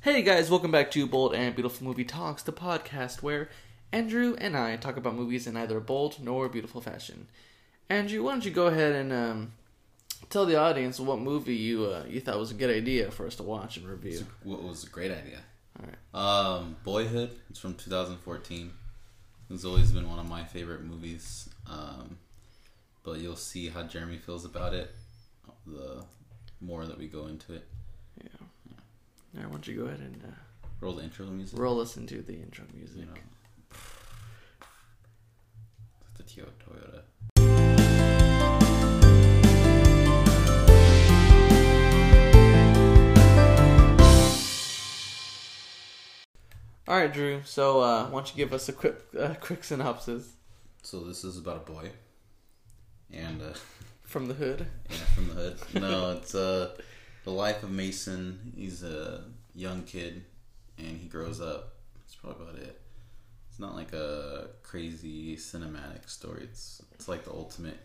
Hey guys, welcome back to Bold and Beautiful Movie Talks, the podcast where Andrew and I talk about movies in neither bold nor beautiful fashion. Andrew, why don't you go ahead and um, tell the audience what movie you uh, you thought was a good idea for us to watch and review? What was a great idea? All right. Um, Boyhood. It's from 2014. It's always been one of my favorite movies. Um, but you'll see how Jeremy feels about it the more that we go into it. All right, why don't you go ahead and uh, Roll the intro music. roll us into the intro music? You know. The Toyo- Toyota. All right, Drew. So uh, why don't you give us a quick uh, quick synopsis So this is about a boy, and uh, from the hood? yeah, from the hood. No, it's uh, the life of Mason. He's a young kid, and he grows up. That's probably about it. It's not like a crazy cinematic story. It's it's like the ultimate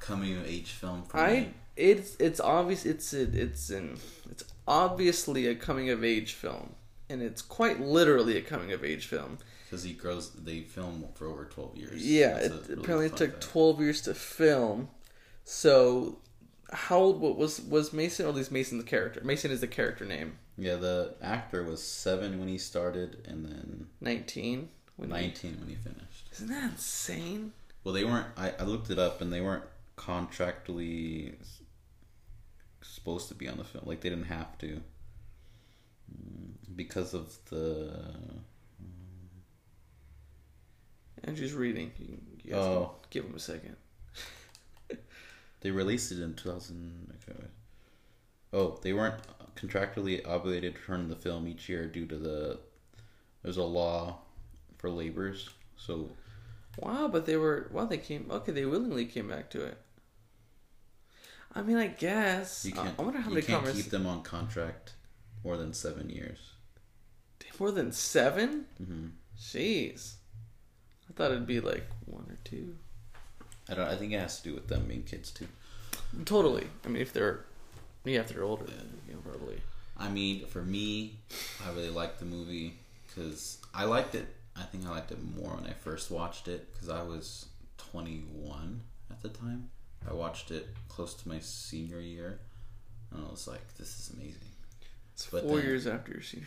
coming of age film for I me. it's it's obvious it's a, it's an it's obviously a coming of age film, and it's quite literally a coming of age film. because he grows. They film for over twelve years. Yeah, it, really apparently it took fact. twelve years to film. So, how old was was Mason? Or at least Mason the character. Mason is the character name. Yeah, the actor was seven when he started, and then Nineteen. When he- nineteen when he finished. isn't that insane? Well, they weren't. I, I looked it up, and they weren't contractually supposed to be on the film. Like they didn't have to Mm, because of the. Andrew's reading. You, Oh. give him a second. They released it in two thousand. Okay. Oh, they weren't contractually obligated to turn the film each year due to the. There's a law for laborers, so Wow, but they were wow. They came okay. They willingly came back to it. I mean, I guess. you can't. I wonder how you many can't convers keep them on contract more than seven years. more than seven. hmm Jeez, I thought it'd be like one or two. I don't. I think it has to do with them being kids too. Totally. I mean, if they're yeah, if they're older, you know, probably. I mean, for me, I really liked the movie because I liked it. I think I liked it more when I first watched it because I was 21 at the time. I watched it close to my senior year, and I was like, "This is amazing." It's But four then- years after your senior.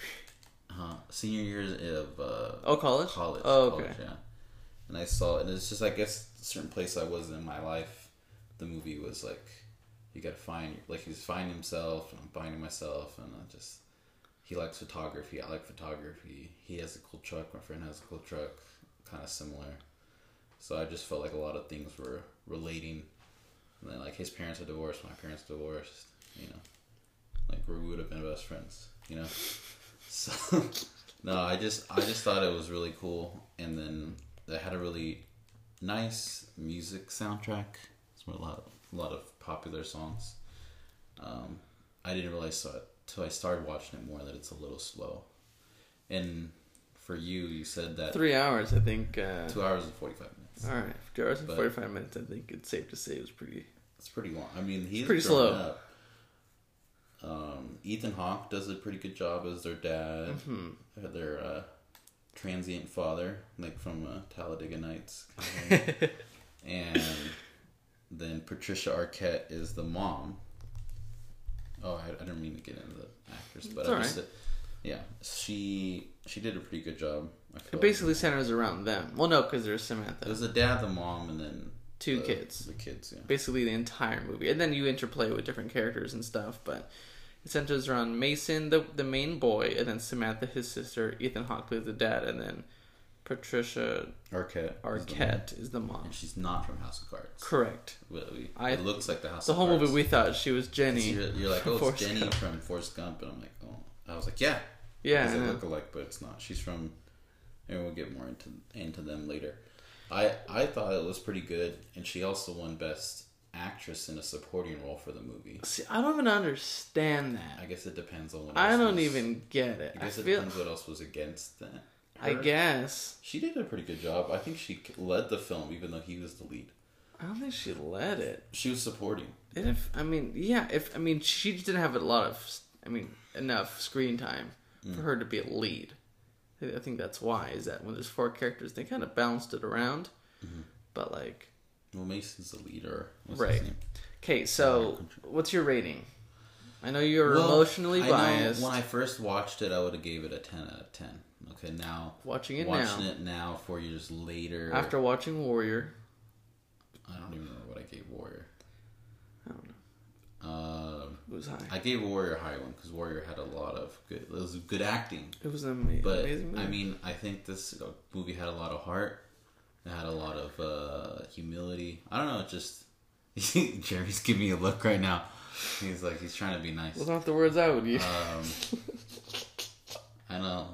Uh, senior years of uh, Oh, college. college. Oh, okay. college, yeah. And I saw it, and it's just, I guess, a certain place I was in my life, the movie was like, you gotta find, like, he's finding himself, and I'm finding myself, and I just, he likes photography, I like photography. He has a cool truck, my friend has a cool truck, kind of similar. So I just felt like a lot of things were relating. And then, like, his parents are divorced, my parents divorced, you know. Like, we would have been best friends, you know? So, no, I just I just thought it was really cool, and then they had a really nice music soundtrack. It's a lot of, a lot of popular songs. Um, I didn't realize so till I started watching it more that it's a little slow. And for you, you said that Three hours, I think. Uh, two hours and forty five minutes. all right, two hours and forty-five minutes. I think it's safe to say it was pretty. It's pretty long. I mean, he's pretty slow. Up. Um, Ethan Hawke does a pretty good job as their dad, Hmm. uh, their uh, transient father, like from uh, Talladega Nights. kind of and then Patricia Arquette is the mom. Oh, I, I didn't mean to get into the actress, but I just right. yeah, she she did a pretty good job. It like. basically centers around them. Well, no, because there's Samantha. was the dad, the mom, and then Two the- kids. The kids, yeah. Basically, the entire movie, and then you interplay with different characters and stuff. But it centers around Mason, the the main boy, and then Samantha, his sister. Ethan Hawke plays the dad, and then Patricia Arquette. is the mom. Arquette is the mom. And she's not from House of Cards. Correct. Well, we- I- it looks like the House The whole Cards. movie, we thought she was Jenny. You're, you're like, oh, it's Forrest Jenny Gump. from Forrest Gump, and I'm like, oh, I was like, yeah, Yeah, because I they look alike, but it's not. She's from, and we'll get more into into them later. I I thought it was pretty good, and she also won Best Actress in a Supporting Role for the movie. See, I don't even understand that. I guess it depends on what. I don't was- even get it. I I guess it feel. depends what else was against that. I guess. she did a pretty good job. I think she led the film, even though he was the lead. I don't think she led it. She was supporting. And if I mean, yeah, if I mean, she didn't have a lot of, I mean, enough screen time. for mm. her to be a lead. I I think that's why is that when there's four characters, they kind of balanced it around. Mm-hmm. But like, Well, Mason's the leader. What's right? Okay, so what's your rating? I know you're Well, emotionally I biased. when I first watched it, I would have gave it a ten out of ten. Okay, now Watching it watching now, it now, four years later, after watching Warrior, I don't even remember what I gave Warrior. I don't know. Um, It was high. I gave Warrior a high one because Warrior had a lot of good. It was good acting, It was an ama- but amazing movie. I mean, I think this uh, movie had a lot of heart. It had a lot of uh, humility. I don't know. It just Jerry's giving me a look right now. He's like he's trying to be nice. Those aren't the words I would use. Um, I know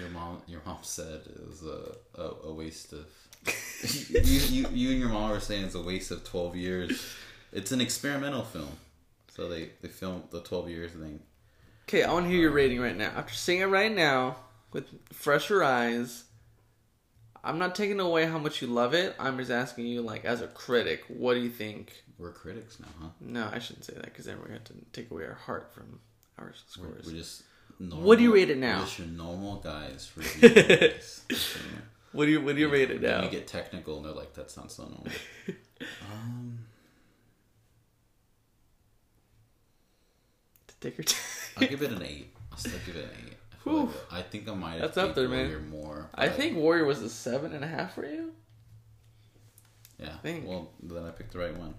your mom. Your mom said it was a a, a waste of. you, you you and your mom were saying it's a waste of twelve years. It's an experimental film, so they they filmed the twelve years thing. Okay, I want to hear your rating right now. After seeing it right now with fresher eyes, I'm not taking away how much you love it. I'm just asking you, like, as a critic, what do you think? We're critics now, huh? No, I shouldn't say that because then we're going to take away our heart from our We're, scores. we're just. Normal, What do you rate it now? We're just your normal guys reviewing movies. What do you What do you rate it now? We get technical, and they're like, "That's not so normal." um, Take your time. I'll give it an eight. I'll still give it an eight. I, Whew. like I think I might have That's up there, man. More. I think Warrior was a seven and a half for you. Yeah. think. Well, then I picked the right one.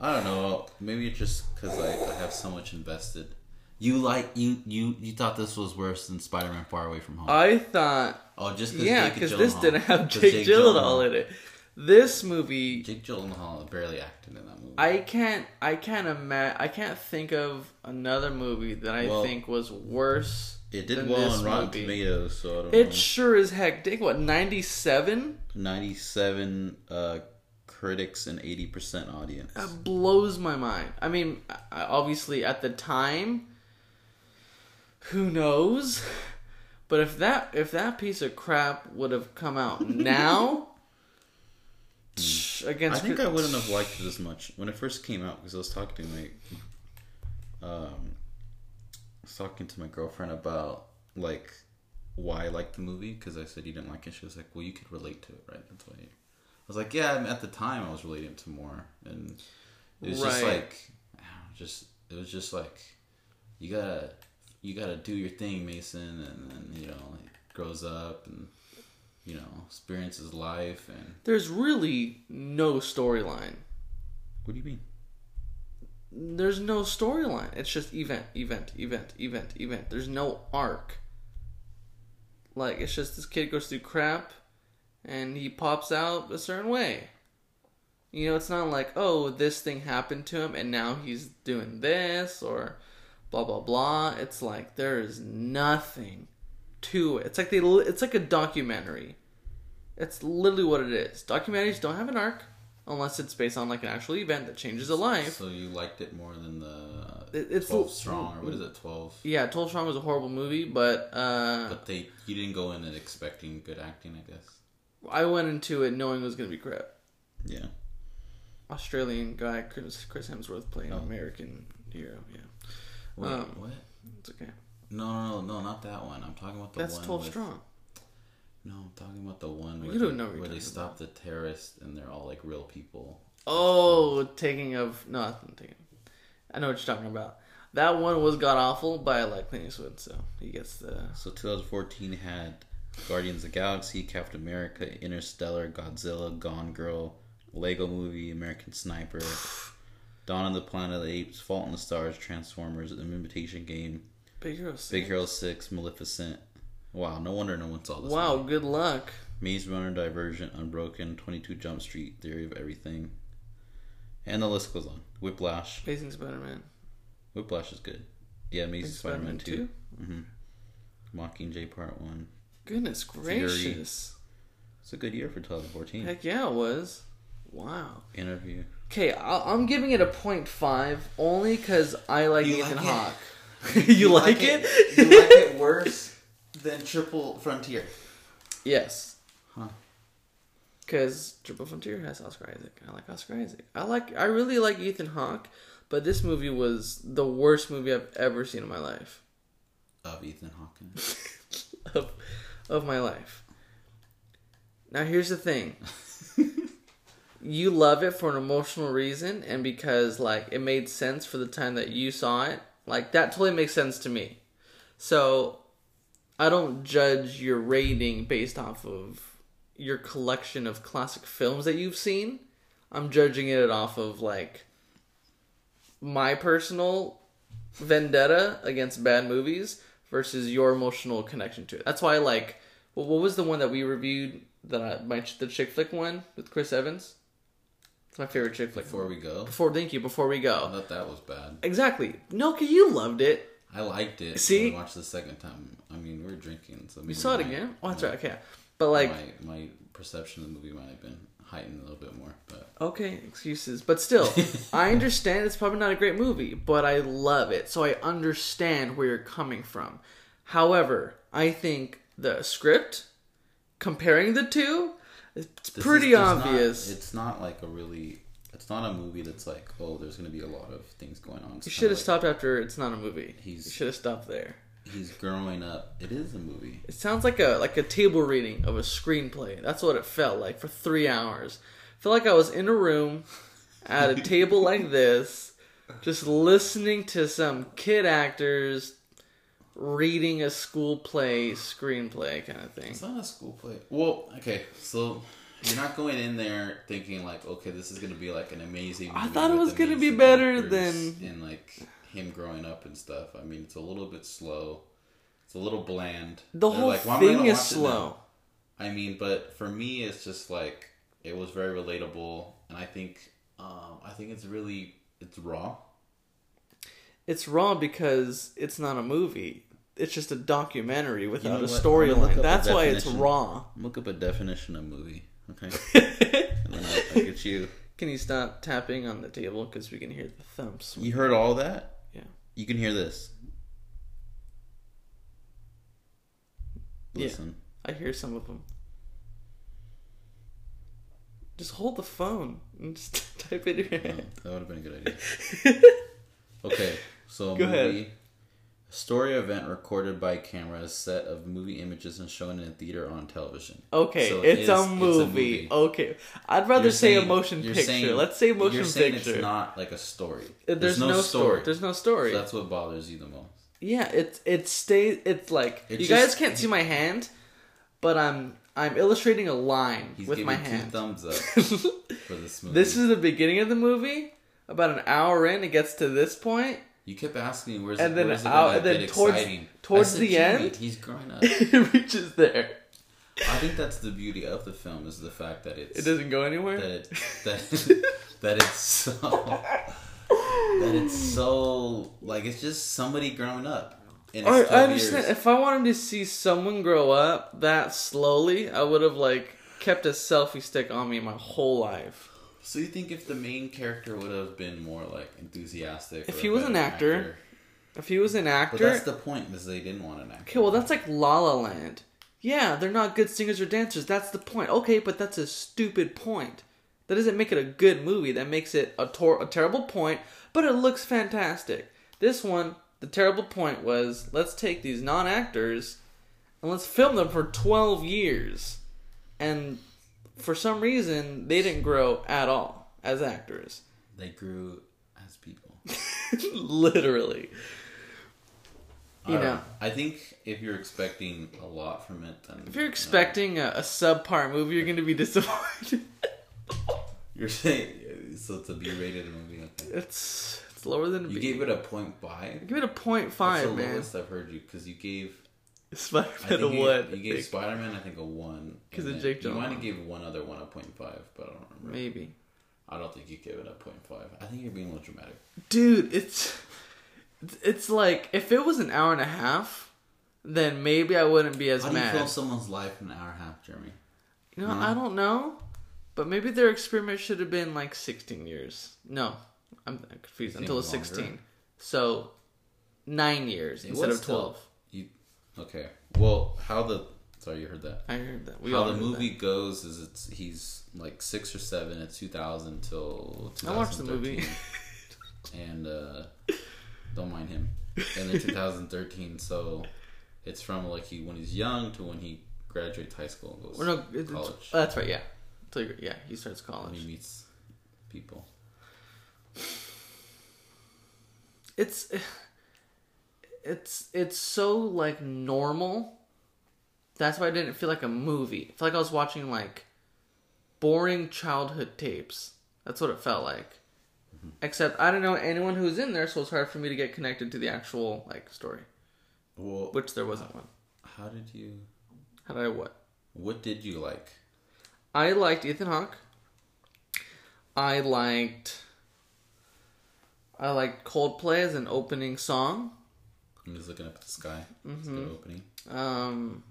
I don't know. Maybe it's just because I, I have so much invested. You like you you you thought this was worse than Spider Man Far Away from Home? I thought, oh, just yeah, because this didn't have 'cause Jake, Gyllenhaal in it. This movie, Jake Gyllenhaal barely acted in that movie. I can't, I can't imagine, I can't think of another movie that I Well, think was worse. it did well on Rotten movie. Tomatoes, so I don't It know. sure as heck did. What ninety seven? Ninety-seven uh, critics and eighty percent audience. That blows my mind. I mean, obviously at the time, who knows? But if that if that piece of crap would have come out now, I against think I wouldn't have liked it as much when it first came out because I was talking to my, um, I was talking to my girlfriend about like why I liked the movie because I said you didn't like it. She was like, "Well, you could relate to it, right?" That's why. I was like, "Yeah." At the time, I was relating to more, and it was just like, I don't know, just it was just like, you gotta you gotta do your thing, Mason, and then you know, he grows up and you know experiences life and There's really no storyline. what do you mean? There's no storyline. It's just event, event, event, event, event. There's no arc. Like it's just this kid goes through crap, and he pops out a certain way. You know, it's not like oh this thing happened to him and now he's doing this or blah blah blah. It's like there is nothing to it. It's like they. It's like a documentary. It's literally what it is. Documentaries don't have an arc unless it's based on like an actual event that changes a life. So you liked it more than the It- it's twelve strong, or what is it, twelve? Yeah, Toll Strong was a horrible movie, but uh, But they, you didn't go in it expecting good acting, I guess. I went into it knowing it was going to be crap. Yeah. Australian guy, Chris, Chris Hemsworth playing Oh. an American hero. Yeah, Wait, Um, what? it's okay. No, no, no, no, not that one. I'm talking about the That's one. Toll with, Strong. No, I'm talking about the one where You don't they, know where they stop the terrorists and they're all like real people. Oh, taking of no, I'm taking. I know what you're talking about. That one was god awful, but I like Clint Eastwood, so he gets the. So 2014 had Guardians of the Galaxy, Captain America, Interstellar, Godzilla, Gone Girl, Lego Movie, American Sniper, Dawn of the Planet of the Apes, Fault in the Stars, Transformers, The Imitation Game, Big Hero. Six. Big Hero 6, Maleficent. Wow, no wonder no one saw this. Wow, movie. good luck. Maze Runner, Divergent, Unbroken, 22 Jump Street, Theory of Everything. And the list goes on. Whiplash. Amazing Spider-Man. Whiplash is good. Yeah, Amazing Spider-Man 2. 2. Mm-hmm. Mockingjay Part 1. Goodness gracious. It's a good year for 2014. Heck yeah, it was. Wow. Interview. Okay, I- I'm giving it a 0.5 only because I like You Ethan like? Hawke. you, like, it? you like it worse than Triple Frontier? yes. Huh. Because Triple Frontier has Oscar Isaac. I like Oscar Isaac. I like. I really like Ethan Hawke, but this movie was the worst movie I've ever seen in my life. of Ethan Hawkins. of of my life. Now here's the thing. you love it for an emotional reason and because like it made sense for the time that you saw it. Like that totally makes sense to me. So I don't judge your rating based off of your collection of classic films that you've seen. I'm judging it off of like my personal vendetta against bad movies versus your emotional connection to it. That's why I like. What was the one that we reviewed? That I, my the chick flick one with Chris Evans. It's my favorite chick flick. Before we go, Before, thank you. Before we go. I thought that was bad. exactly. No, cause you loved it. I liked it. See? watched the second time. I mean, we were drinking, so You saw it again. Oh, that's right. Okay, but like, my my perception of the movie might have been heightened a little bit more, but okay, excuses, but still, I understand it's probably not a great movie, but I love it, so I understand where you're coming from. However, I think the script, comparing the two, it's this pretty is- there's not- obvious. it's not like a really. It's not a movie that's like, oh, there's going to be a lot of things going on. It's You should have like, stopped after it's not a movie. He's- you should have stopped there. He's growing up. It is a movie. It sounds like a like a table reading of a screenplay. That's what it felt like for three hours. I feel like I was in a room at a table like this, just listening to some kid actors reading a school play screenplay kind of thing. It's not a school play. Well, okay, so you're not going in there thinking like, okay, this is going to be like an amazing. I thought it was gonna be better than- and like him growing up and stuff. I mean, it's a little bit slow. It's a little bland. The They're whole like, "Why am I thing is watch it now?" slow. I mean, but for me, it's just like it was very relatable, and I think, um, I think it's really it's raw. It's raw because it's not a movie. It's just a documentary without know a what? I'm gonna look storyline. That's the why it's raw. Look up a definition of movie, okay? and then I'll, I'll get you. Can you stop tapping on the table because we can hear the thumps? You heard all that? Yeah. You can hear this. Yeah. Listen. I hear some of them. Just hold the phone and just type it in your Oh, that would have been a good idea. Okay, so a Go movie, ahead. A story event recorded by camera, set of movie images and shown in a theater on television. Okay, So it it's, is- a it's a movie. movie. Okay, I'd rather You're say a motion picture. saying- Let's say motion You're saying picture. it's not like a story. Uh, There's, no, story. There's no story. So that's what bothers you the most. yeah, it's it stays. It's like It you just- guys can't see my hand, but I'm I'm illustrating a line He's with my two hand. thumbs up for this movie. this is the beginning of the movie. About an hour in, it gets to this point. You kept asking me where's And it, then where's it out- and then towards- exciting. towards said, the end?" he's growing up. it reaches there. I think that's the beauty of the film is the fact that it's It doesn't go anywhere. that that that it's so that it's so like it's just somebody growing up. I, its 12 I understand. years. If I wanted to see someone grow up that slowly, I would have like kept a selfie stick on me my whole life. So you think if the main character would have been more like enthusiastic, If he was an better actor, If he was an but actor, that's the point is they didn't want an actor. okay, well that's like La La Land. Yeah, they're not good singers or dancers. That's the point. Okay, but that's a stupid point. That doesn't make it a good movie. That makes it a, tor- a terrible point, but it looks fantastic. This one, the terrible point was let's take these non actors and let's film them for 12 years. And for some reason, they didn't grow at all as actors. They grew as people. Literally. I You don't know. I think if you're expecting a lot from it, then If you're no. expecting a, a subpar movie, you're going to be disappointed. you're saying so it's a B-rated movie. Okay. it's it's lower than a You B. gave it a point five. Give it a point That's five, the man. lowest I've heard you because you gave. I Spider-Man a you, one. you gave Spider Man. I think a one 'Cause and of Jake You might have gave one other one a point five, but I don't remember. Maybe. I don't think you gave it a point five. I think you're being a little dramatic. Dude, it's it's like if it was an hour and a half, then maybe I wouldn't be as How do you mad. fill someone's life in an hour and a half, Jeremy? You know, Hmm? I don't know, but maybe their experiment should have been like 16 years. No, I'm confused. Until it's longer? 16. So nine years It instead of 12. You okay? Well, how the sorry you heard that. I heard that. We how all the movie goes is it's he's like six or seven at 2000 till. I watched the 2013. movie. and uh, don't mind him. and then 2013. So it's from like he when he's young to when he graduates high school and goes Or no, it- it's, college. oh, that's right. Yeah, Till you- yeah, he starts when college. he meets people. It's it's it's so like normal. That's why I didn't feel like a movie. I felt like I was watching like boring childhood tapes. That's what it felt like. Mm-hmm. Except I don't know anyone who's in there, so it's hard for me to get connected to the actual like story, Well, which there wasn't one. how did you? How did I what? What did you like? I liked Ethan Hawke. I liked I liked Coldplay as an opening song. I'm just looking up at the sky. It's a good Mm-hmm. opening. Um,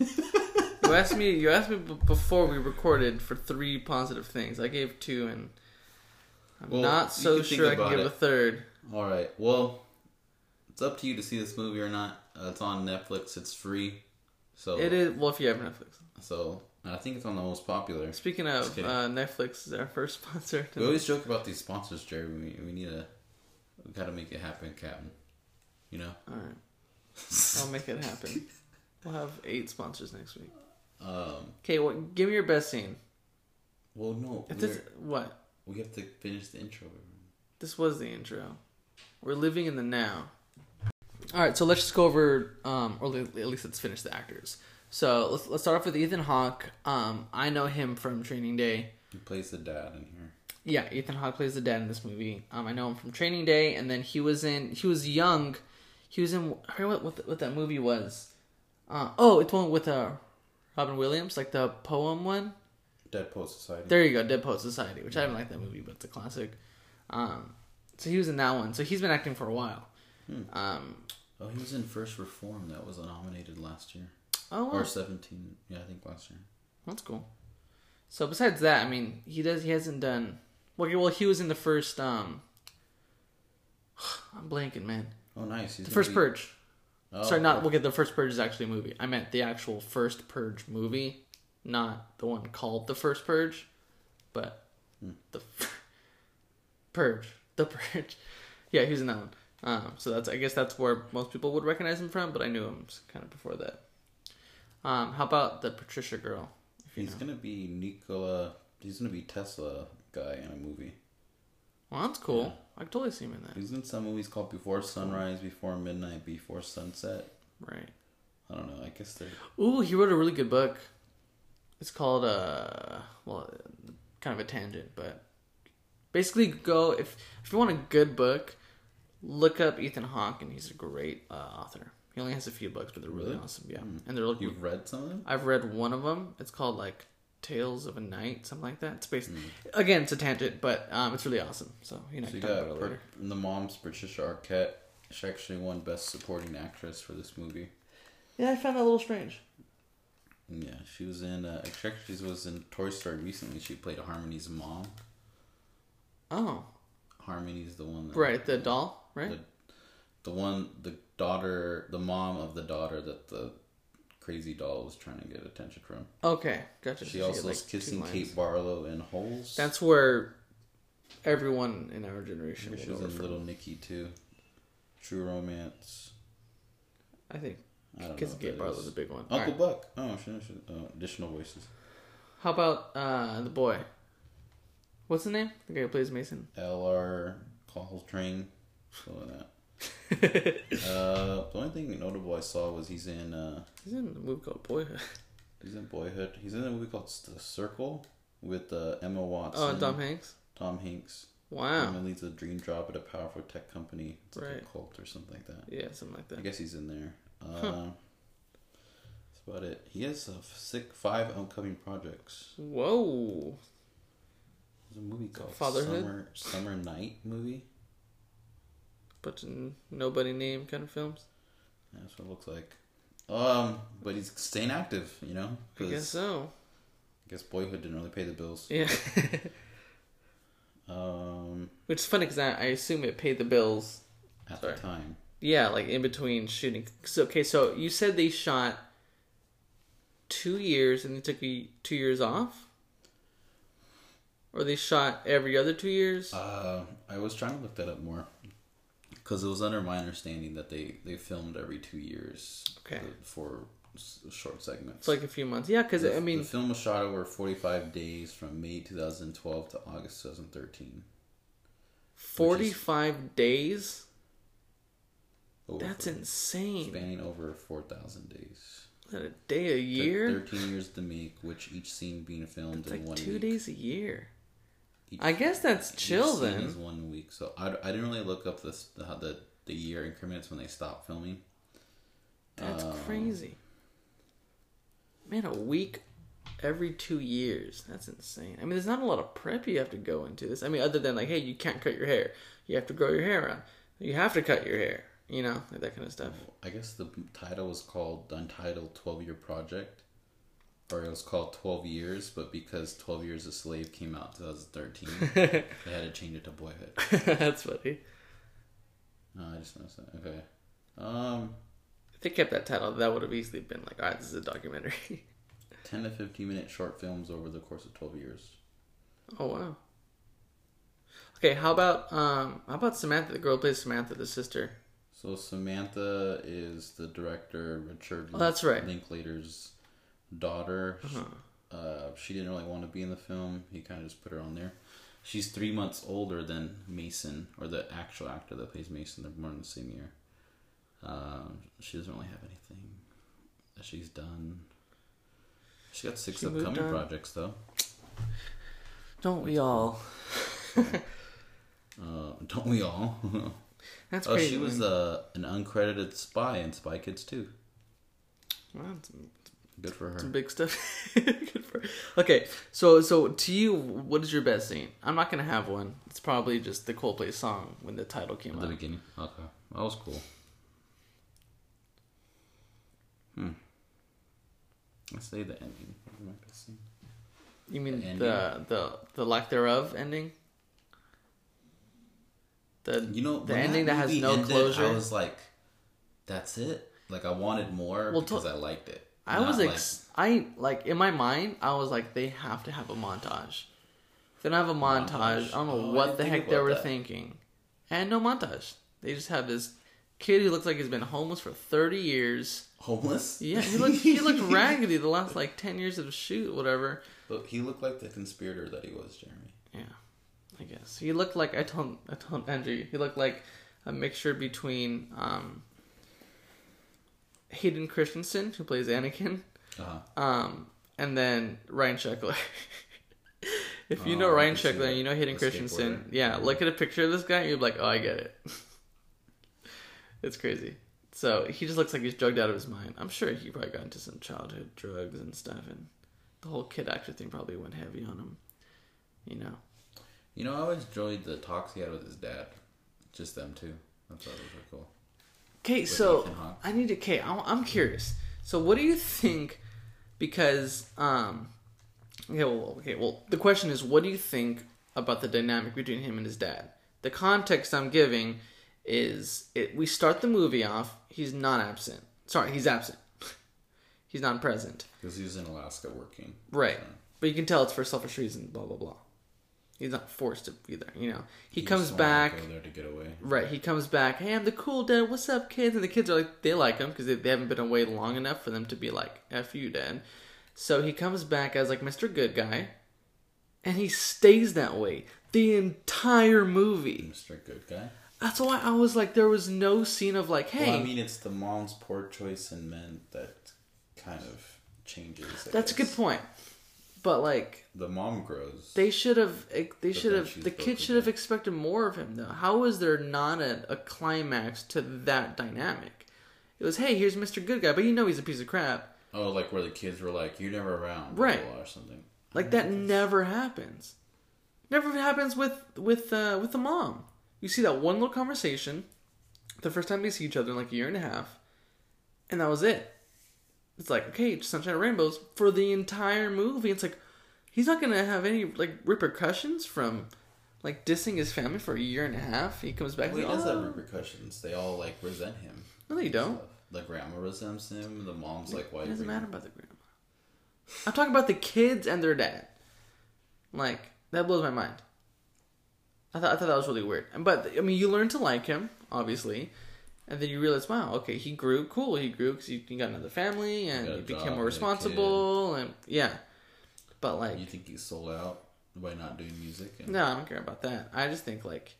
you asked me. You asked me b- before we recorded for three positive things. I gave two, and I'm Well, not so sure I can give it. a third. All right. Well, it's up to you to see this movie or not. Uh, it's on Netflix. It's free. So It is well if you have Netflix. So I think it's on the most popular. Speaking of uh, Netflix, is our first sponsor. We always joke about these sponsors, Jerry. We, we need to. We gotta make it happen, Captain. You know. All right, I'll make it happen. We'll have eight sponsors next week. Um. Okay, what? Give me your best scene. Well, no. If this, what? we have to finish the intro. This was the intro. We're living in the now. All right, so let's just go over, um, or at least let's finish the actors. So let's let's start off with Ethan Hawke. Um, I know him from Training Day. He plays the dad in here. Yeah, Ethan Hawke plays the dad in this movie. Um, I know him from Training Day, and then he was in. He was young. He was in. I forget what what, the, what that movie was. Uh, oh, it's one with uh, Robin Williams, like the poem one. Dead Poet Society. There you go, Dead Poet Society, which I haven't liked that movie, but it's a classic. Um, so he was in that one. So he's been acting for a while. Um, Oh, he was in First Reform. That was nominated last year oh, wow. or seventeen. Yeah, I think last year. that's cool. So besides that, I mean, he does. He hasn't done. Well, well, he was in the first. Um, I'm blanking, man. Oh, nice. He's The first be- Purge. Oh, Sorry, not. okay. We'll get the first Purge is actually a movie. I meant the actual first Purge movie, not the one called the first Purge, but the Purge, the Purge. Yeah, he was in that one. Um, so that's I guess that's where most people would recognize him from, but I knew him kind of before that. Um, how about the Patricia girl? He's know. gonna be Nikola. He's gonna be Tesla guy in a movie. Well, that's cool. I could totally see him in that. He's in some movies called Before Sunrise, Before Midnight, Before Sunset. Right. I don't know. I guess they're Ooh, he wrote a really good book. It's called uh well, kind of a tangent, but basically go if if you want a good book, look up Ethan Hawke and he's a great uh, author. He only has a few books, but they're really Really? awesome. Yeah, and they're like you've read some of them. I've read one of them. It's called like Tales of a Night, something like that. It's based Hmm. again, it's a tangent, but um, it's really awesome. So you know, So you got about it per- later. the mom's Patricia Arquette. She actually won Best Supporting Actress for this movie. Yeah, I found that a little strange. Yeah, she was in. Uh, she actually was in Toy Story recently. She played Harmony's mom. Oh, Harmony's the one. That, right, the doll, right? The, the one, the daughter, the mom of the daughter that the crazy doll was trying to get attention from. Okay, gotcha. She So also like, was kissing. Kate Barlow in Holes. That's where everyone in our generation she was in from. Little Nicky too. True Romance. I think I don't know. Kiss what Gate that Bar is. a big one. Uncle Alright. Buck. Oh, she, she, uh, additional voices. How about uh, the boy? What's the name? The guy who plays Mason. Ellar Coltrane. Something like that. Uh, the only thing notable I saw was he's in uh, He's in a movie called Boyhood. he's in Boyhood. He's in a movie called The Circle with uh, Emma Watson. Oh, and Tom Hanks. Tom Hanks. Wow. Emma leads a dream job at a powerful tech company. It's like a cult or something like that. Yeah, something like that. I guess he's in there. Uh, Huh. That's about it. He has uh, sick five upcoming projects. Whoa. There's a movie called Fatherhood? Summer Summer Night movie. Bunch of nobody name kind of films. That's what it looks like. Um, but he's staying active, you know. I guess so. I guess Boyhood didn't really pay the bills. Yeah. Um, Which is funny because I, I assume it paid the bills. at Sorry. the time, Yeah, like in between shooting. So okay, so you said they shot two years and they took a, two years off, or they shot every other two years. uh, I was trying to look that up more. Because it was under my understanding that they they filmed every two years. Okay. For short segments. It's like a few months. Yeah, because I mean, the film was shot over 45 days from May 2012 to August 2013. forty-five days. Over That's insane. spanning over 4,000 days. That a day a Took year? 13 years to make, which each scene being filmed It's in like one two week. days a year. Each- I guess that's chill then. is one week. So I, I didn't really look up this the, the the year increments when they stopped filming. That's Um, crazy. Man, a week every two years. That's insane. I mean, there's not a lot of prep you have to go into this. I mean, other than like, hey, you can't cut your hair. You have to grow your hair out. You have to cut your hair. You know, like that kind of stuff. I guess the title was called the Untitled 12 Year Project. Or it was called 12 Years, but because 12 Years a Slave came out in 2013, they had to change it to Boyhood. that's funny. Oh, I just noticed that. Okay. Um, If they kept that title, that would have easily been like, all right, this is a documentary. 10 to 15 minute short films over the course of 12 years. oh wow. Okay, how about um, how about Samantha, the girl who plays Samantha, the sister? So Samantha is the director Richard Oh, that's right. Linklater's daughter. Uh-huh. Uh, she didn't really want to be in the film. He kind of just put her on there. She's three months older than Mason, or the actual actor that plays Mason. They're born in the same year. Um, she doesn't really have anything that she's done. She got six She upcoming projects though. Don't we all? Uh, don't we all? That's oh, crazy. she was uh, an uncredited spy in Spy Kids 2. Wow, it's, Good for her. Some big stuff. Good for- her. okay, so so to you, what is your best scene? I'm not gonna have one. It's probably just the Coldplay song when the title came At the out. beginning. Okay. That was cool. Hmm. I say the ending. Am I missing? You mean The the the the lack thereof ending? The You know, the ending that, has no ended, closure. I was like, that's it? Like, I wanted more Well, because I liked it. I was like- ex- I like in my mind I was like they have to have a montage. If they don't have a montage, Montage. I don't know Oh, what the heck they were that. thinking. And no montage. They just have this kid who looks like he's been homeless for 30 years. homeless. Yeah, he looked he looked raggedy the last like 10 years of shoot whatever. But he looked like the conspirator that he was, Jeremy. Yeah. I guess. He looked like I told I told Andrew, he looked like a mixture between um Hayden Christensen, who plays Anakin, Uh-huh. Um, and then Ryan Sheckler. if you know Oh, I Ryan Sheckler and you know Hayden Christensen, yeah, look at a picture of this guy, you're like, oh, I get it. it's crazy. So he just looks like he's drugged out of his mind. I'm sure he probably got into some childhood drugs and stuff, and the whole kid actor thing probably went heavy on him. You know. You know, I always enjoyed the talks he had with his dad. Just them two. I thought it was really cool. Okay, so I need to. Okay, I'm curious. So, what do you think? Because, um, okay, well, okay, well, the question is, what do you think about the dynamic between him and his dad? The context I'm giving is, it. We start the movie off. He's not absent. Sorry, he's absent. he's not present. Because he's in Alaska working. Right. But you can tell it's for selfish reasons. Blah blah blah. He's not forced to be there. You know. He, just comes back. There to get away. Right, he comes back. Hey, I'm the cool dad. What's up, kids? And the kids are like, they like him because they, they haven't been away long enough for them to be like, "F you, dad." So he comes back as like Mr. Good Guy, and he stays that way the entire movie. Mr. Good Guy. That's why I was like, there was no scene of like, hey, Well, I mean, it's the mom's poor choice in men that kind of changes. I that's a good point. But like, The mom grows. they should have, they should have, the kid should have expected more of him though. How is there not a, a climax to that dynamic? It was, hey, here's Mr. Good Guy, but you know he's a piece of crap. oh, like where the kids were like, "You're never around," Right. or something. Like that never happens. Never happens with with uh, with the mom. You see that one little conversation, the first time they see each other in like a year and a half, and that was it. It's like okay, sunshine and rainbows for the entire movie. It's like he's not gonna have any like repercussions from like dissing his family for a year and a half. He comes back. Well, he does oh. have repercussions. They all like resent him. No, they don't. The grandma resents him. The mom's like, "Why?" It you doesn't matter about the grandma. I'm talking about the kids and their dad. Like that blows my mind. I thought I thought that was really weird. But I mean, you learn to like him obviously. And then you realize, wow, okay, he grew. Cool, he grew because he, he got another family and he became more he responsible. And yeah, but like, You think he's sold out by not doing music? And no, I don't care about that. I just think like,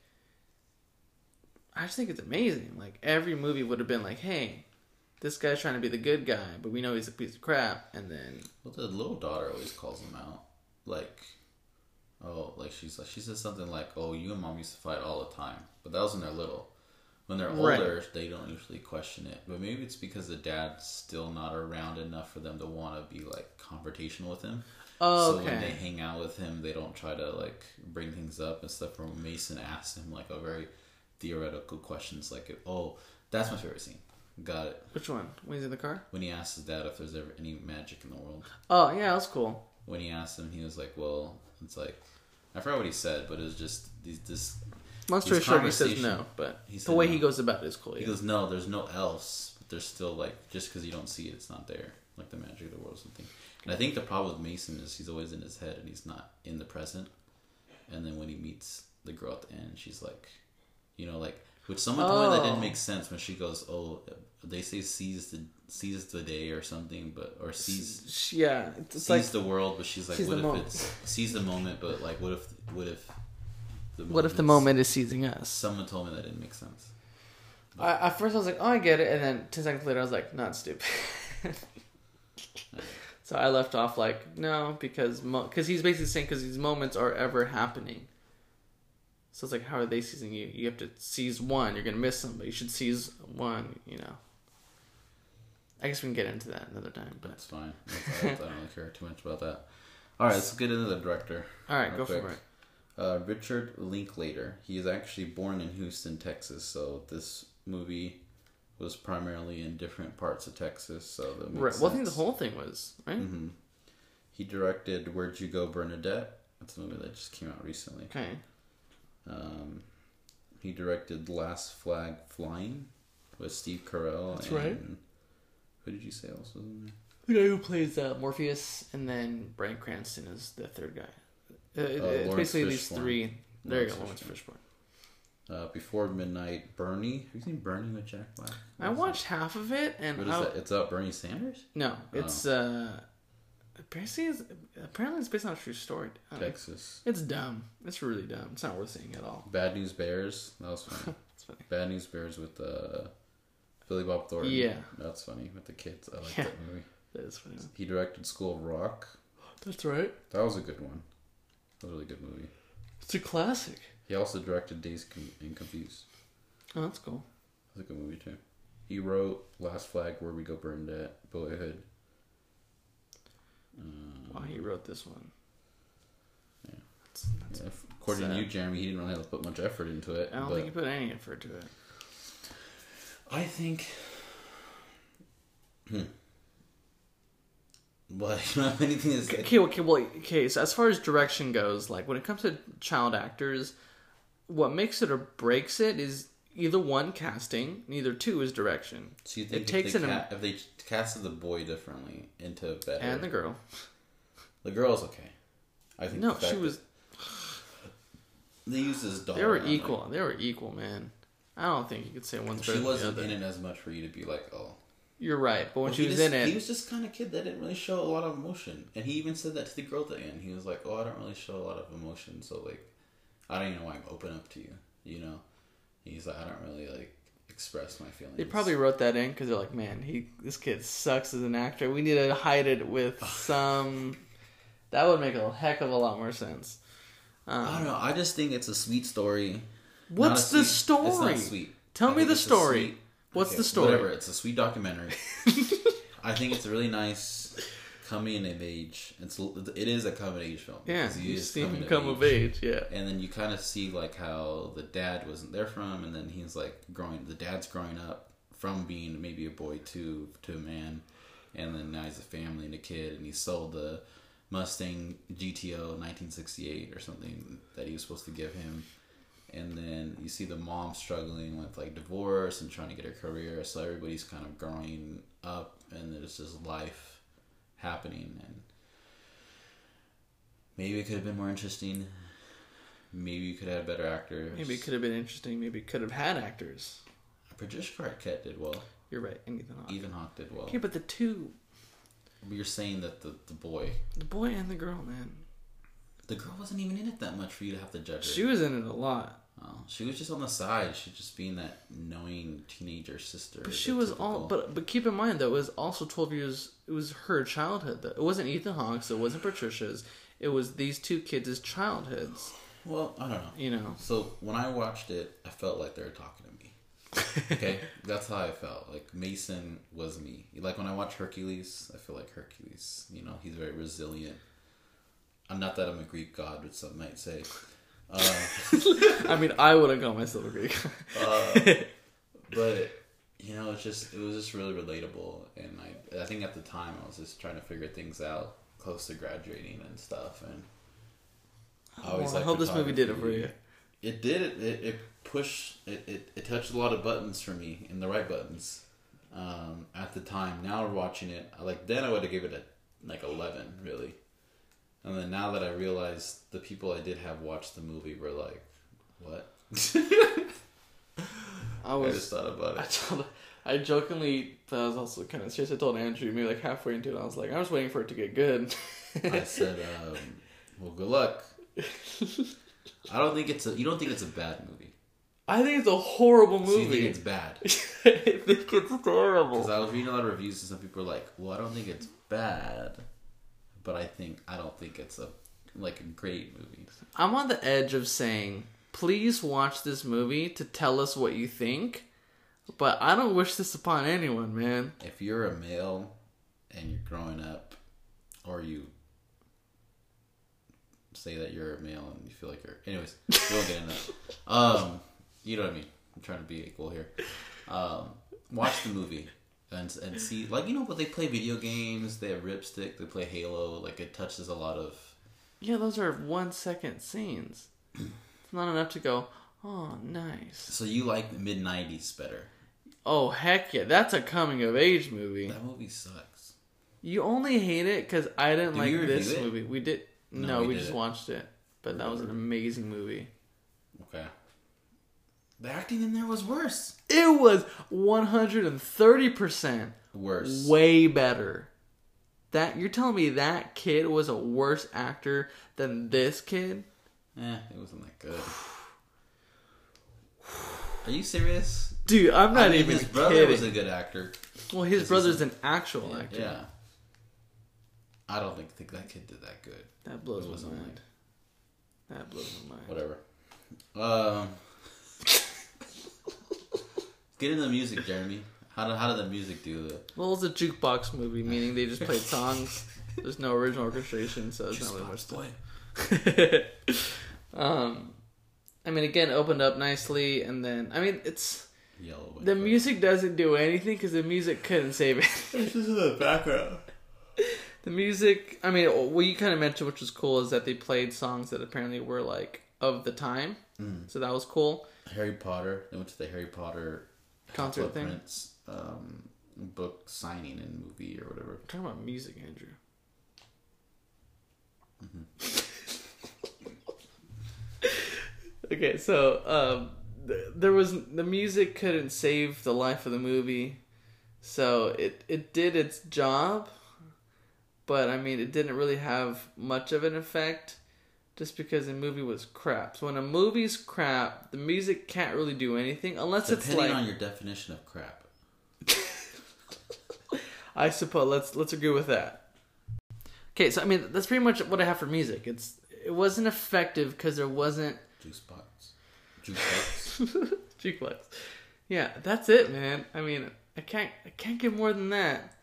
I just think it's amazing. Like every movie would have been like, hey, this guy's trying to be the good guy, but we know he's a piece of crap. And then Well, the little daughter always calls him out, like, oh, like she's like she says something like, "Oh, you and mom used to fight all the time," but that was when they're little. When they're Right. older, they don't usually question it. But maybe it's because the dad's still not around enough for them to want to be like confrontational with him. oh, So when they hang out with him, they don't try to like bring things up and stuff. Where Mason asks him like a very theoretical questions, like, "Oh, that's my favorite scene." Got it. which one? When he's in the car? When he asks his dad if there's ever any magic in the world. Oh yeah, that's cool. when he asked him, he was like, "Well, it's like I forgot what he said, but it was just these this." Long story His short, he says no, but he the way no. he goes about it is cool. He Yeah. goes, "No, there's no else, but there's still like just because you don't see it, it's not there, like the magic of the world or something." And I think the problem with Mason is he's always in his head and he's not in the present. And then when he meets the girl at the end, she's like, you know, like which someone told me that Oh. didn't make sense when she goes, "Oh, they say seize the seize the day or something, but or seize." Yeah, it's sees like the world, but she's like, what if moment. it's sees the moment, but like, what if, what if, what if the moment is seizing us? Someone told me that didn't make sense. I, at first I was like, oh, I get it, and then ten seconds later I was like, not stupid. so I left off like no, because because he's basically saying because these moments are ever happening. So it's like, how are they seizing you? You have to seize one. You're gonna miss some, but you should seize one. You know. I guess we can get into that another time, but That's fine. That's, I, don't really care too much about that. All right, let's get into the director. all right, go for it. Uh, Richard Linklater. He is actually born in Houston, Texas. So this movie was primarily in different parts of Texas. So that makes Right. Well, I think the whole thing was right. Mhm. He directed Where'd You Go, Bernadette? That's a movie that just came out recently. Okay. Um, he directed Last Flag Flying with Steve Carell. That's and right. Who did you say else was in there? The guy who plays uh, Morpheus, and then Bryan Cranston is the third guy. Uh, it- Uh, it's basically these three. There you go, Laurence Laurence Fishburne. Uh, Before Midnight, Bernie. Have you seen Bernie with Jack Black? I watched half of it, and What is I, that? It's about Bernie Sanders? no, it's uh, apparently it's, apparently it's based on a true story. Uh, Texas. It's dumb. It's really dumb. It's not worth seeing at all. Bad News Bears. That was funny. It's funny. Bad News Bears with uh, Billy Bob Thornton. Yeah. That's funny with the kids. I like Yeah. that movie. That is funny. He directed School of Rock. That's right. That was a good one. That was a really good movie. It's a classic. He also directed Dazed and Confused. Oh, that's cool. That's a good movie too. He wrote Last Flag, Where We Go, Bernadette, Boyhood. Um, Wow, he wrote this one. Yeah. That's, that's, yeah, according to you, Jeremy, he didn't really have to put much effort into it. I don't think he put any effort to it. I think. But you don't have anything to say. Okay, okay, well, okay. So as far as direction goes, like when it comes to child actors, what makes it or breaks it is either one casting, neither two is direction, So you think it if takes they an- ca- if they casted the boy differently into better, and the girl. the girl's okay. I think No, she was. They used his daughter. They were I'm like, equal. They were equal, man. I don't think you could say one's better she than the wasn't in it as much for you to be like, oh. You're right, but when Well, she he was just- in it, He was just kind of kid that didn't really show a lot of emotion, and he even said that to the girl at the end. He was like, "Oh, I don't really show a lot of emotion, so like, I don't even know why I'm open up to you." You know, he's like, "I don't really like express my feelings." they probably wrote that in because they're like, man, he this kid sucks as an actor. We need to hide it with some. That would make a heck of a lot more sense. Um, I don't know. I just think it's a sweet story. What's the sweet- It's story? not sweet. Tell I me the story. What's okay, the story? Whatever. It's a sweet documentary. I think it's a really nice coming of age. It's it is a coming of age film. Yeah, you see him come of age. Yeah, and then you kind of see like how the dad wasn't there for him, and then he's like growing. The dad's growing up from being maybe a boy to to a man, and then now he's a family and a kid, and he sold the Mustang GTO 1968 or something that he was supposed to give him. And then you see the mom struggling with like divorce and trying to get her career, so everybody's kind of growing up, and there's just life happening, and maybe it could have been more interesting Maybe you could have had better actors. Maybe it could have been interesting. Maybe it could have had actors. Patricia Arquette did well. You're right. And Ethan Hawke. Ethan Hawke did well. Okay, but the two, You're saying that the, the boy, the boy and the girl, man, the girl wasn't even in it that much for you to have to judge her. she was in it a lot. Oh, she was just on the side. She just being that knowing teenager sister. But she was all. But but keep in mind though, it was also twelve years. It was her childhood. Though. It wasn't Ethan Hawke's. It wasn't Patricia's. It was these two kids' childhoods. well, I don't know. You know. So when I watched it, I felt like they were talking to me. Okay, that's how I felt. Like Mason was me. Like when I watch Hercules, I feel like Hercules. You know, he's very resilient. I'm not that I'm a Greek god, which some might say. Uh, I mean, I wouldn't call myself a Greek. uh, but you know, it's just it was just really relatable, and I I think at the time I was just trying to figure things out, close to graduating and stuff, and I always Well, I hope this movie did it for you. It did. It, it, it pushed. It, it, it touched a lot of buttons for me, and the right buttons. Um, at the time, now we're watching it. I Like then, I would have given it a, like eleven, really. And then now that I realize the people I did have watch the movie were like, "What?" I I just thought about I it. told. I jokingly, I was also kind of serious. I told Andrew maybe like halfway into it, I was like, I was waiting for it to get good. I said, um, "Well, good luck." I don't think it's a. You don't think it's a bad movie? I think it's a horrible So you think movie. it's bad? I think it's terrible. Because I was reading a lot of reviews and some people are like, "Well, I don't think it's bad, but I think I don't think it's a like a great movie." I'm on the edge of saying, please watch this movie to tell us what you think. But I don't wish this upon anyone, man. If you're a male and you're growing up, or you say that you're a male and you feel like you're, anyways, we won't get into that. Um, you know what I mean? I'm trying to be equal here. Um, watch the movie. And, and see like you know but they play video games they have ripstick they play halo like it touches a lot of Yeah, those are one second scenes. It's not enough to go, oh, nice. so you like mid 90s better Oh, heck yeah. That's a coming of age movie. that movie sucks You only hate it because I didn't Did like this it? movie. We did. No, No, we, we did just it. watched it. But that was an amazing movie. The acting in there was worse. It was 130% Worse. way better. That you're telling me that kid was a worse actor than this kid? Eh, it wasn't that good. Are you serious? Dude, I'm not I mean, even his brother kidding. was a good actor. well, his brother's an actual actor. Yeah. I don't think, think that kid did that good. That blows my mind. That blows my mind. Whatever. Um. Get into the music, Jeremy. How did, how did the music do? The Well, it's a jukebox movie, meaning they just played songs. There's no original orchestration, so it's not really much to um, I mean, again, opened up nicely, and then I mean, it's Yellow. the music doesn't do anything because the music couldn't save it. This is the background. the music, I mean, what you kind of mentioned, which was cool, is that they played songs that apparently were like of the time, so that was cool. Harry Potter. They went to the Harry Potter Concert thing? Prince, um, book signing and movie or whatever. We're talking about music, Andrew. okay, so um, th- there was the music couldn't save the life of the movie, so it it did its job, but I mean it didn't really have much of an effect, just because the movie was crap. So when a movie's crap, the music can't really do anything unless it's Depending like on your definition of crap. I suppose let's let's agree with that. Okay, so I mean that's pretty much what I have for music. It's it wasn't effective because there wasn't Juice box. Juice box. jukebox. Yeah, that's it, man. I mean, I can't I can't get more than that.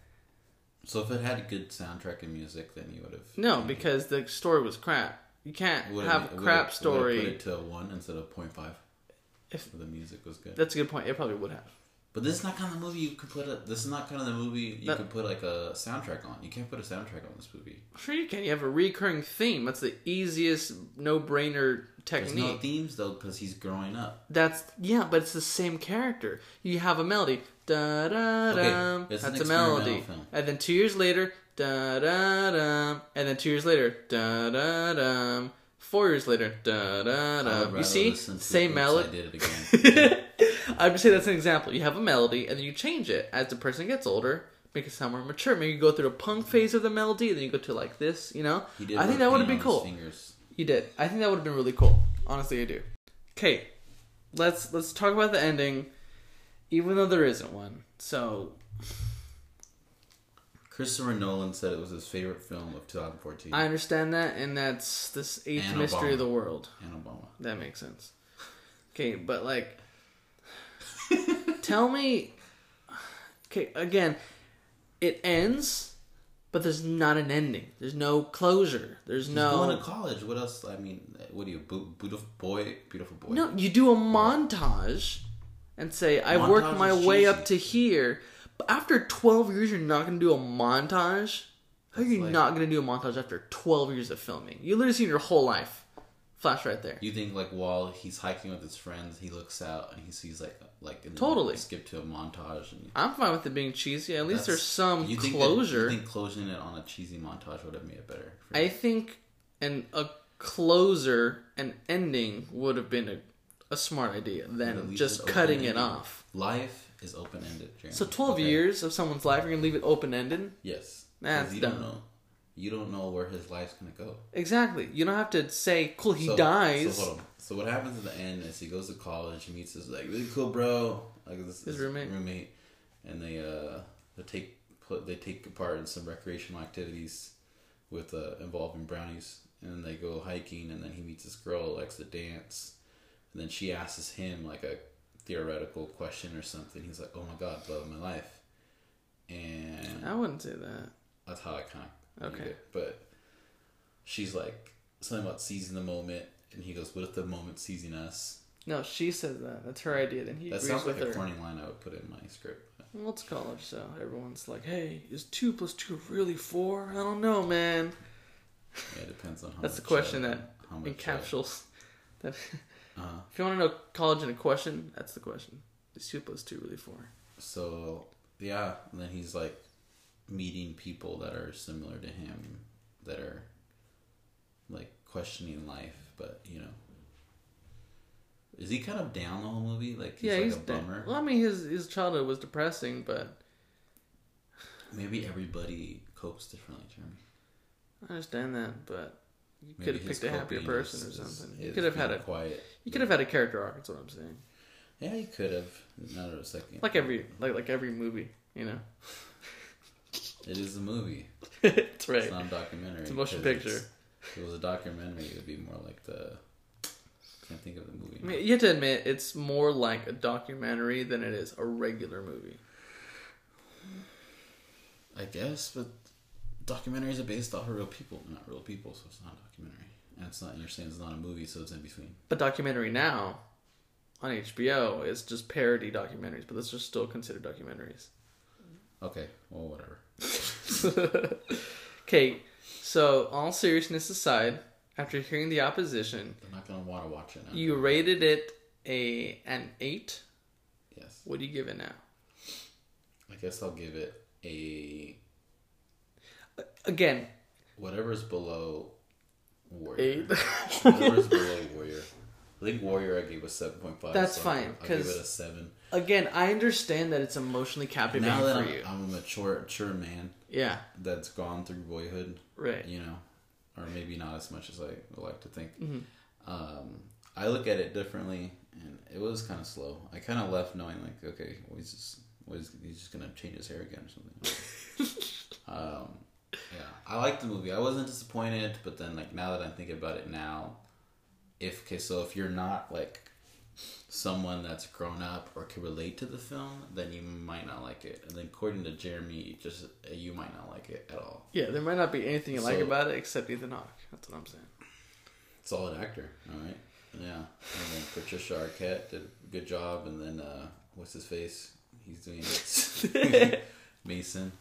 so if it had a good soundtrack and music, then you would have. No, because the story was crap. You can't Would have a crap Put story. it to a one instead of 0.5. If- the music was good. That's a good point. It probably would have. But this is not kind of the movie you could put a. This is not kind of the movie you That- could put like a soundtrack on. You can't put a soundtrack on this movie. Sure, you can. You have a recurring theme. That's the easiest no-brainer technique. There's no themes though because he's growing up. That's yeah, but it's the same character. You have a melody, da da dum. Okay, it's That's a melody, film. and then two years later, da da dum, and then two years later, da da dum. four years later, da da da. You see, same melody. I did it again. I'm just saying that's an example. You have a melody, and then you change it as the person gets older, make it sound more mature. Maybe you go through the punk phase of the melody, and then you go to like this. You know, I think that would have been cool. Fingers. You did. I think that would have been really cool. Honestly, I do. Okay, let's let's talk about the ending, even though there isn't one. So Christopher Nolan said it was his favorite film of 2014. I understand that, and that's this eighth And mystery of the world. and Obama. That makes sense. Okay, but like, tell me. Okay, again, it ends, but there's not an ending. There's no closure. There's He's no. going to college. What else? I mean, what do you, beautiful boy, beautiful boy? No, you do a montage and say, I worked my way cheesy. up to here. But after 12 years, you're not going to do a montage? How are you like- not going to do a montage after 12 years of filming? You literally seen your whole life. Flash right there. You think like while he's hiking with his friends, he looks out and he sees like like Totally. skip to a montage and I'm fine with it being cheesy. At least there's some you think that- closure. you think closing it on a cheesy montage would have made it better? I you? think an a closer, an ending would have been a, a smart idea than just cutting it off. Life is open ended. So 12 years of someone's life, you're gonna leave it open ended. Yes, That's you dumb. don't know. You don't know where his life's gonna go. Exactly. You don't have to say, "Cool, he So- dies." So hold on. So what happens at the end is he goes to college. He meets this like really cool bro, like this, His roommate. roommate, and they uh they take put they take part in some recreational activities with uh involving brownies, and then they go hiking, and then he meets this girl who likes to dance, and then she asks him like a theoretical question or something. He's like, "Oh my god, love of my life," and I wouldn't say that. that's how I kind of Okay. it. But she's like something about seizing the moment, and he goes, "What if the moment seizing us?" No, she says that. That's her idea. Then he That sounds like a her. corny line I would put in my script. Well, it's college, so everyone's like, "Hey, is two plus two really four? I don't know, man." Yeah, it depends on how. That's the question uh, that much, encapsulates that. Uh, uh, If you want to know college in a question, that's the question. Is two plus two really four? so yeah, and then he's like meeting people that are similar to him, that are like questioning life, but you know. Is he kind of down the whole movie? Like he's yeah, like he's a bummer. Well, I mean, his his childhood was depressing, but Maybe everybody copes differently, Jeremy. I understand that. But you Maybe could have picked a happier person or something. you could have had a quiet. you could have had a character arc. That's what I'm saying. Yeah, you could have. Not a second. Like every like like every movie, you know. it is a movie. That's right. It's not a documentary. It's a motion picture. If it was a documentary, it would be more like the. Can't think of the movie. I mean, you have to admit it's more like a documentary than it is a regular movie. I guess, but documentaries are based off of real people, not real people, so it's not a documentary. And it's not. You're saying it's not a movie, so it's in between. But documentary now on HBO is just parody documentaries, but those are still considered documentaries. Okay, well, whatever. Okay, so all seriousness aside, after hearing the opposition, I'm not gonna want to watch it now. you rated it a an eight. Yes, What do you give it now? I guess I'll give it a Again, whatever's below Warrior. eight. Whatever's below Warrior. I think Warrior I gave a seven point five. That's so fine, I'll give 'cause it a seven. Again, I understand that it's emotionally captivating Now that for I'm, you. I'm a mature, mature man Yeah, that's gone through boyhood, right. you know, or maybe not as much as I would like to think. Mhm. Um, I look at it differently, and it was kind of slow. I kind of left knowing like, okay, well, he's just, well, he's, he's just gonna change his hair again or something. um, yeah, I liked the movie. I wasn't disappointed, but then like now that I'm thinking about it now, if okay, so if you're not like someone that's grown up or can relate to the film, then you might not like it. And then according to Jeremy, just uh, you might not like it at all. Yeah, there might not be anything you like about it except Ethan Hawke. That's what I'm saying. Solid actor, all right. Yeah, and then Patricia Arquette did a good job, and then uh, what's his face? He's doing it. Mason.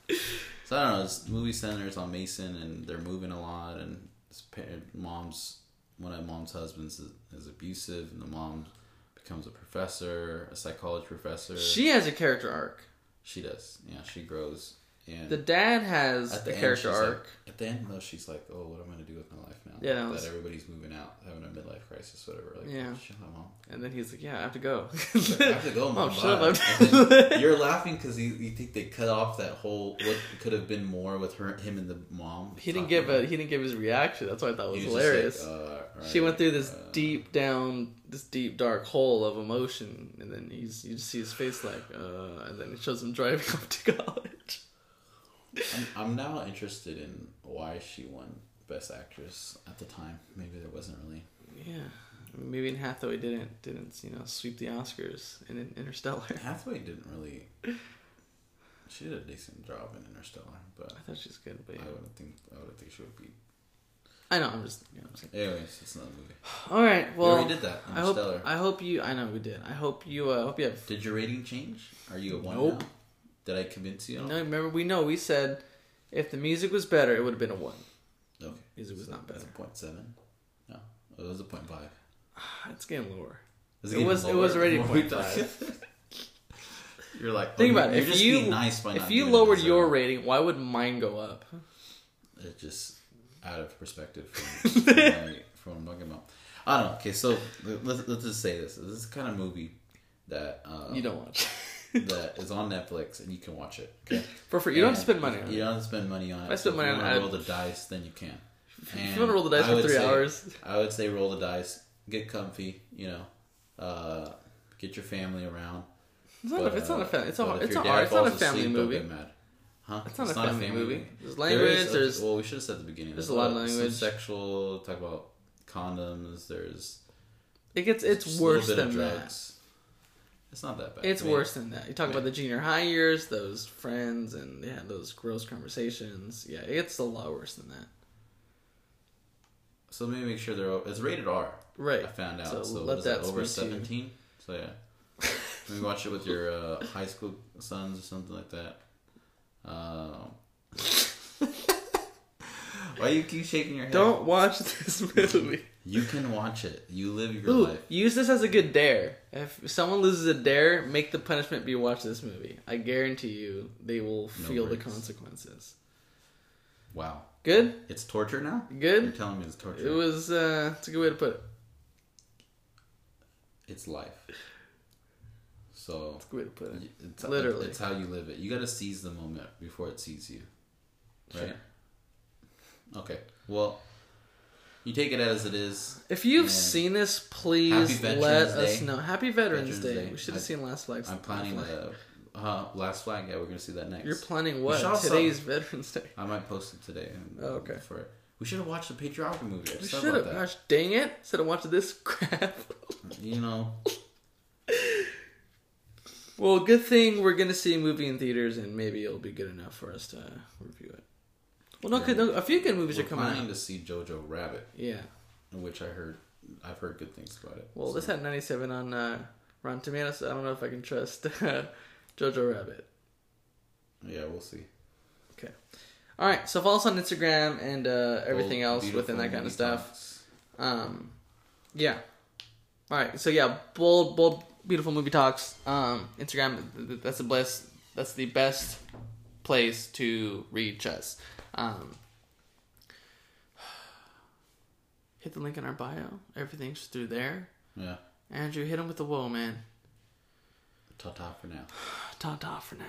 So I don't know. This movie centers on Mason, and they're moving a lot, and his parent, mom's one of mom's husbands is, is abusive, and the mom becomes a professor, a psychology professor. She has a character arc. She does. Yeah, she grows. And The dad has at a the end, character arc. like, at the end though, she's like, "Oh, what am I gonna do with my life now? Yeah, that everybody's moving out, having a midlife crisis, whatever. Like, Yeah. shut up, mom. and then he's like, "Yeah, I have to go." I have to go, mom. Mom, shut up. You're laughing because you, you think they cut off that whole what could have been more with her, him, and the mom. he didn't give a he didn't give his reaction. That's why I thought it was just hilarious. like, uh, right, she went through this uh, deep down, this deep dark hole of emotion, and then he's you just see his face like, uh, and then it shows him driving off to college. I'm, I'm now interested in why she won Best Actress at the time. Maybe there wasn't really. Yeah, I mean, maybe Hathaway didn't didn't you know sweep the Oscars in Interstellar. Hathaway didn't really. She did a decent job in Interstellar, but I thought she's good, but yeah. I wouldn't think I would think she would be. I know. I'm just. You know, I'm saying. Anyways, it's not a movie. All right. Well, we did that. I hope I hope you. I know we did. I hope you. Uh, hope you have. Did your rating change? Are you a one Nope. now? Did I convince you? No, remember we know we said if the music was better, it would have been a one. Okay. Music was So not it's better. a point seven. No, it was a point five. It's getting lower. Is It getting was- it was already the more we 0.5. talk? You're like Think oh, about it. If you nice if you lowered your rating, why would mine go up? It's just out of perspective from, from, my, from what I'm talking about. I don't know. Okay, so let's, let's just say this. This is the kind of movie that uh, You don't watch that is on Netflix and you can watch it. Okay, for free. You don't have to spend money on You don't have to spend money on it. If I spend money on it, roll the dice, then you can. If you want to roll the dice I for would three say- hours, I would say roll the dice, get comfy, you know, uh, get your family around. it's not. a, it's not a family. It's a. but if It's your a. dad It's not a falls family asleep, don't movie. get mad. Huh? It's not a family movie. There's There language. is- There's. well, we should have said at the beginning. there's a lot of some language. sexual talk about condoms. There's It gets. It's just a little worse bit of than that. drugs. It's not that bad. It's I mean, worse than that. You talk about the junior high years, those friends, and they had those gross conversations. Yeah, it's a lot worse than that. So let me make sure they're. It's rated R. Right. I found out. So So, let that that over speak to you. seventeen? So yeah, maybe watch it with your uh, high school sons or something like that. Um, why you keep shaking your head? Don't watch this movie. You can watch it. You live your Ooh, life. use this as a good dare. If someone loses a dare, make the punishment be watch this movie. I guarantee you, they will No feel the consequences. Wow, Good, it's torture now. Good. You're telling me it's torture. It was. uh It's a good way to put it. It's life. So It's a good way to put it. it's Literally. it's how you live it. You got to seize the moment before it sees you. Right. Sure. Okay. Well, you take it as it is. If you've seen this, please let us know. Happy Veterans, Veterans Day. Day. We should have I- seen Last Flag. I'm planning the uh, last flag. Yeah, we're gonna see that next. You're planning what? also- Today's Veterans Day. I might post it today. and- Oh, okay. For it. We should have watched the patriarchy movie. I We just thought should have. about Gosh, dang it! Instead of watching this crap. You know, well, good thing we're gonna see a movie in theaters, and maybe it'll be good enough for us to review it. Well, no, cause no a few good movies we're are coming planning out. to see Jojo Rabbit, Yeah. which I heard. I've heard good things about it. Well, so- this had 97 on uh, Rotten Tomatoes. So I don't know if I can trust uh, Jojo Rabbit. Yeah, we'll see. Okay. All right, so follow us on Instagram and uh, everything Bold, else within that kind of stuff. talks. Um, yeah. All right. So yeah, bold, bold, beautiful movie talks. Um, Instagram. th- th- That's the best. That's the best place to reach us. Um, hit the link in our bio. Everything's through there. Yeah. Andrew, hit him with the whoa, man. Ta ta for now. Ta ta for now.